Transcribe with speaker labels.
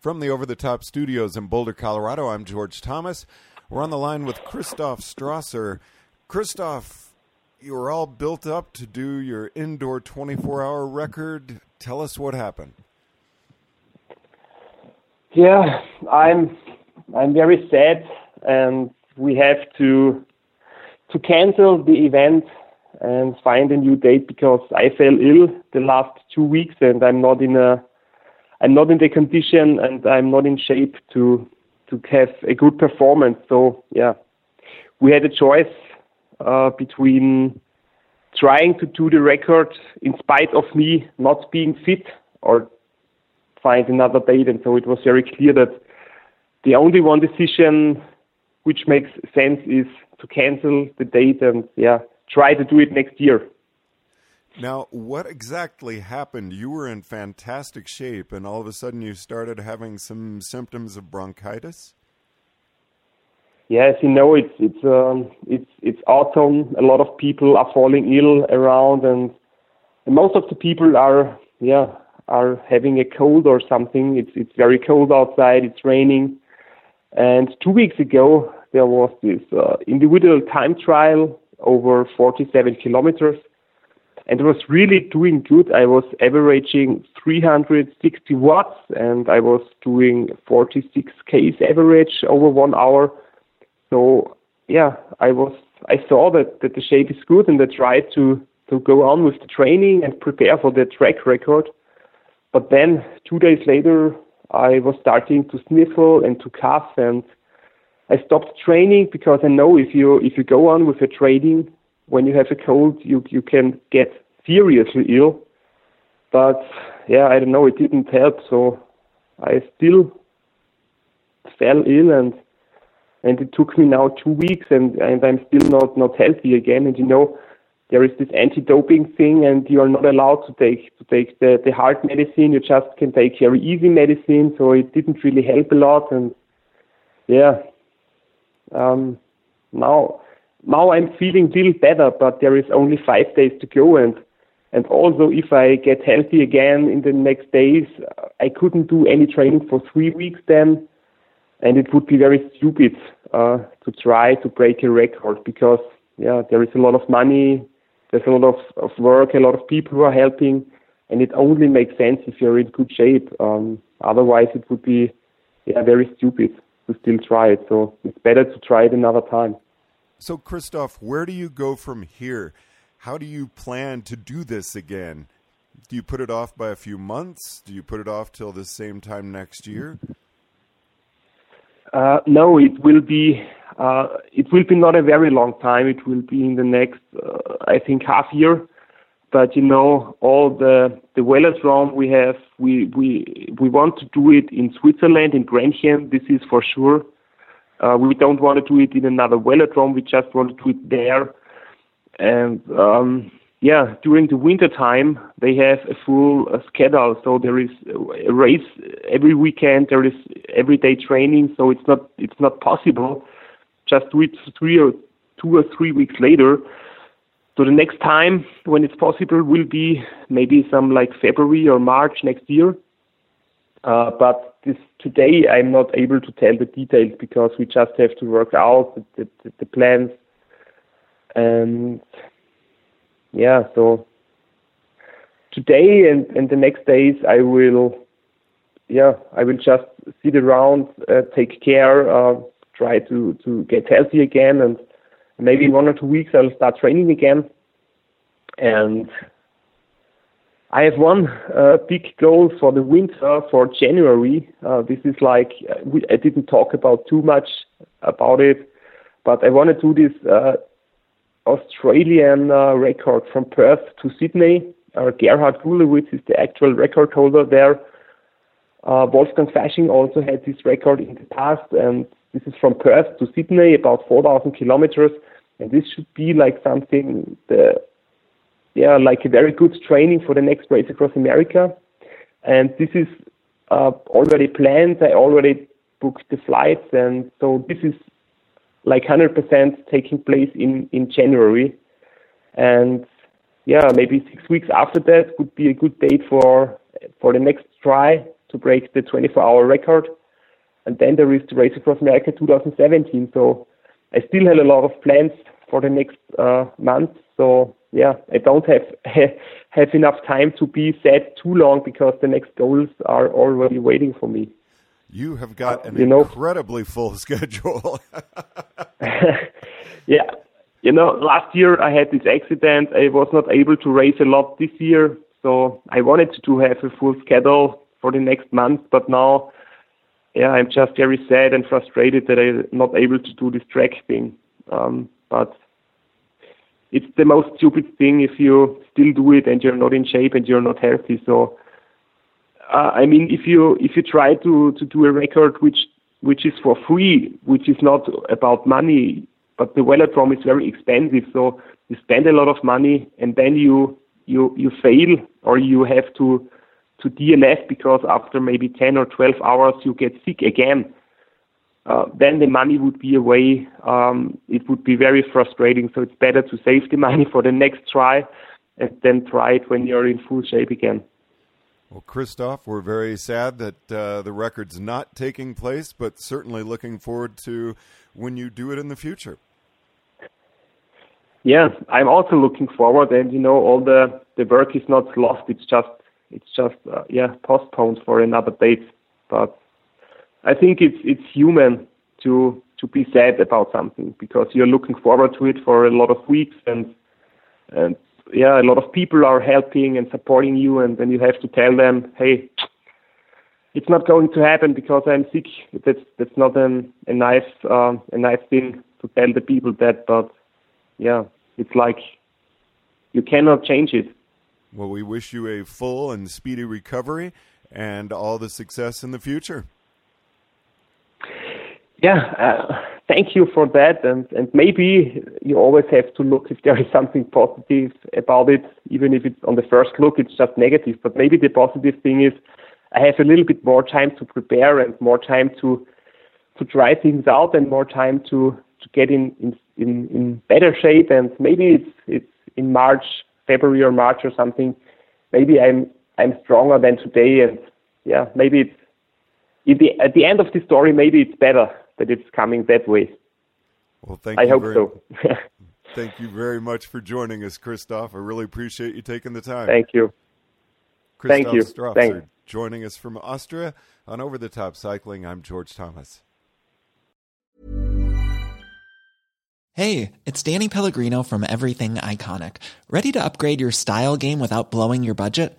Speaker 1: From the Over the Top studios in Boulder, Colorado, I'm George Thomas. We're on the line with Christoph Strasser. Christoph, you were all built up to do your indoor 24 hour record. Tell us what happened.
Speaker 2: Yeah, I'm I'm very sad, and we have to to cancel the event and find a new date because I fell ill the last two weeks, and I'm not in a I'm not in the condition, and I'm not in shape to to have a good performance. So yeah, we had a choice uh, between trying to do the record in spite of me not being fit or find another date. And so it was very clear that the only one decision which makes sense is to cancel the date and yeah, try to do it next year.
Speaker 1: Now, what exactly happened? You were in fantastic shape, and all of a sudden you started having some symptoms of bronchitis.
Speaker 2: Yes, you know it's it's um, it's it's autumn. A lot of people are falling ill around, and most of the people are yeah are having a cold or something. It's it's very cold outside. It's raining, and two weeks ago there was this uh, individual time trial over 47 kilometers, and it was really doing good. I was averaging 360 watts, and I was doing 46 k's average over one hour. So yeah, I was I saw that that the shape is good, and I tried to to go on with the training and prepare for the track record. But then two days later, I was starting to sniffle and to cough, and I stopped training because I know if you if you go on with your training, when you have a cold, you you can get seriously ill. But yeah, I don't know, it didn't help, so I still fell ill, and and it took me now two weeks, and and I'm still not not healthy again. And you know, there is this anti-doping thing, and you are not allowed to take to take the the hard medicine. You just can take very easy medicine. So it didn't really help a lot, and yeah, um, now now I'm feeling a little better, but there is only five days to go, and and also if I get healthy again in the next days, I couldn't do any training for three weeks then, and it would be very stupid uh, to try to break a record because yeah, there is a lot of money there's a lot of, of work, a lot of people who are helping, and it only makes sense if you're in good shape. Um, otherwise, it would be yeah, very stupid to still try it. So it's better to try it another time.
Speaker 1: So, Christoph, where do you go from here? How do you plan to do this again? Do you put it off by a few months? Do you put it off till the same time next year?
Speaker 2: Uh, no, it will be uh, it will be not a very long time. It will be in the next, uh, I think, half year. But you know, all the the velodrome we have, we we we want to do it in Switzerland, in Grenchen. This is for sure. Uh, we don't want to do it in another velodrome. We just want to do it there. And um, yeah, during the winter time, they have a full uh, schedule. So there is a race every weekend. There is everyday training. So it's not it's not possible just do it three or two or three weeks later. So the next time when it's possible will be maybe some like February or March next year. Uh, but this today I'm not able to tell the details because we just have to work out the, the, the plans. And yeah, so today and, and the next days I will yeah, I will just sit around, uh, take care, uh, try to to get healthy again, and maybe in one or two weeks I'll start training again. And I have one uh, big goal for the winter for January. Uh, this is like uh, we, I didn't talk about too much about it, but I want to do this uh, Australian uh, record from Perth to Sydney. Uh, Gerhard Gulewicz is the actual record holder there. Wolfgang Fasching also had this record in the past, and this is from Perth to Sydney, about 4,000 kilometers. And this should be like something the yeah, like a very good training for the next race across America. And this is uh, already planned. I already booked the flights, and so this is like 100% taking place in in January. And yeah, maybe six weeks after that would be a good date for for the next try to break the 24-hour record. And then there is the Race Across America 2017. So I still have a lot of plans for the next uh, month. So yeah, I don't have have enough time to be sad too long because the next goals are already waiting for me.
Speaker 1: You have got an you know, incredibly full schedule.
Speaker 2: yeah, you know, last year I had this accident. I was not able to race a lot this year, so I wanted to have a full schedule for the next month. But now, yeah, I'm just very sad and frustrated that I'm not able to do this track thing. Um, but it's the most stupid thing if you still do it and you're not in shape and you're not healthy. So, uh, I mean, if you if you try to to do a record which which is for free, which is not about money, but the velodrome is very expensive, so you spend a lot of money and then you you you fail or you have to to DNF because after maybe 10 or 12 hours you get sick again uh, then the money would be away. Um, it would be very frustrating. So it's better to save the money for the next try and then try it when you're in full shape again.
Speaker 1: Well, Christoph, we're very sad that uh, the record's not taking place, but certainly looking forward to when you do it in the future.
Speaker 2: Yeah, I'm also looking forward, and you know, all the the work is not lost. It's just it's just uh, yeah postponed for another date. But I think it's it's human to to be sad about something because you're looking forward to it for a lot of weeks and and yeah, a lot of people are helping and supporting you, and then you have to tell them, hey, it's not going to happen because I'm sick. That's that's not an, a nice uh, a nice thing to tell the people that, but yeah, it's like you cannot change it.
Speaker 1: Well, we wish you a full and speedy recovery and all the success in the future
Speaker 2: yeah, uh, thank you for that. And, and maybe you always have to look if there is something positive about it, even if it's on the first look, it's just negative. But maybe the positive thing is I have a little bit more time to prepare and more time to to try things out and more time to, to get in, in, in, in better shape. And maybe it's, it's in March, February or March or something. Maybe I'm, I'm stronger than today. And yeah, maybe it's, the, at the end of the story, maybe it's better that it's coming that way.
Speaker 1: Well, thank
Speaker 2: I
Speaker 1: you.
Speaker 2: hope
Speaker 1: very,
Speaker 2: so.
Speaker 1: thank you very much for joining us, Christoph. I really appreciate you taking the time.
Speaker 2: Thank you.
Speaker 1: Christoph
Speaker 2: thank you.
Speaker 1: Strasser,
Speaker 2: Thanks.
Speaker 1: joining us from Austria on Over the Top Cycling. I'm George Thomas.
Speaker 3: Hey, it's Danny Pellegrino from Everything Iconic. Ready to upgrade your style game without blowing your budget?